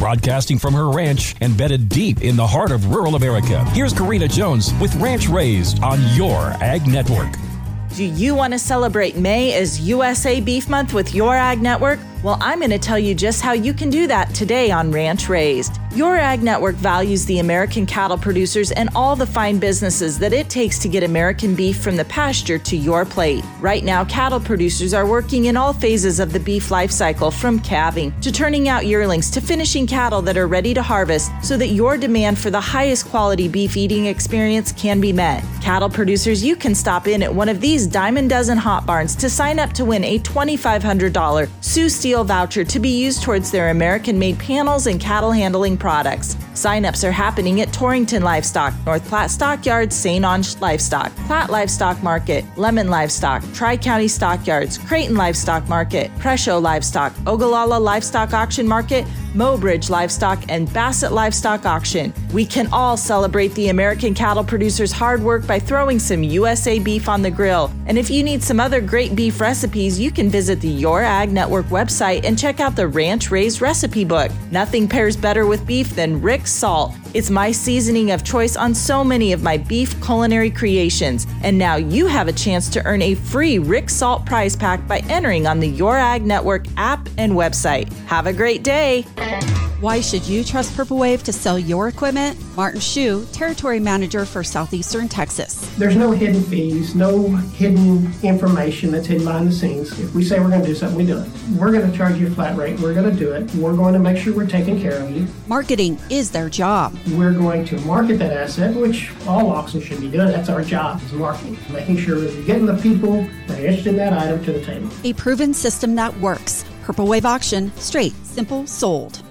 Broadcasting from her ranch embedded deep in the heart of rural America, here's Karina Jones with Ranch Raised on your Ag Network. Do you want to celebrate May as USA Beef Month with your Ag Network? Well, I'm going to tell you just how you can do that today on Ranch Raised. Your Ag Network values the American cattle producers and all the fine businesses that it takes to get American beef from the pasture to your plate. Right now, cattle producers are working in all phases of the beef life cycle from calving to turning out yearlings to finishing cattle that are ready to harvest so that your demand for the highest quality beef eating experience can be met. Cattle producers, you can stop in at one of these Diamond Dozen Hot Barns to sign up to win a $2,500 Sioux Steel voucher to be used towards their American made panels and cattle handling products. Sign-ups are happening at Torrington Livestock, North Platte Stockyards, St. Onge Livestock, Platte Livestock Market, Lemmon Livestock, Tri-County Stockyards, Creighton Livestock Market, Presho Livestock, Ogallala Livestock Auction Market, Mobridge Livestock, and Bassett Livestock Auction. We can all celebrate the American cattle producers' hard work by throwing some USA beef on the grill. And if you need some other great beef recipes, you can visit the Your Ag Network website and check out the Ranch Raised Recipe Book. Nothing pairs better with beef than Salt. It's my seasoning of choice on so many of my beef culinary creations. And now you have a chance to earn a free Rick Salt prize pack by entering on the Your Ag Network app and website. Have a great day. Why should you trust Purple Wave to sell your equipment? Martin Shu, Territory Manager for Southeastern Texas. There's no hidden fees, no hidden information that's hidden behind the scenes. If we say we're going to do something, we do it. We're going to charge you a flat rate. We're going to do it. We're going to make sure we're taking care of you. Marketing is their job. We're going to market that asset, which all auctions should be doing. That's our job, is marketing. Making sure you're getting the people that are interested in that item to the table. A proven system that works. Purple Wave Auction, straight, simple, sold.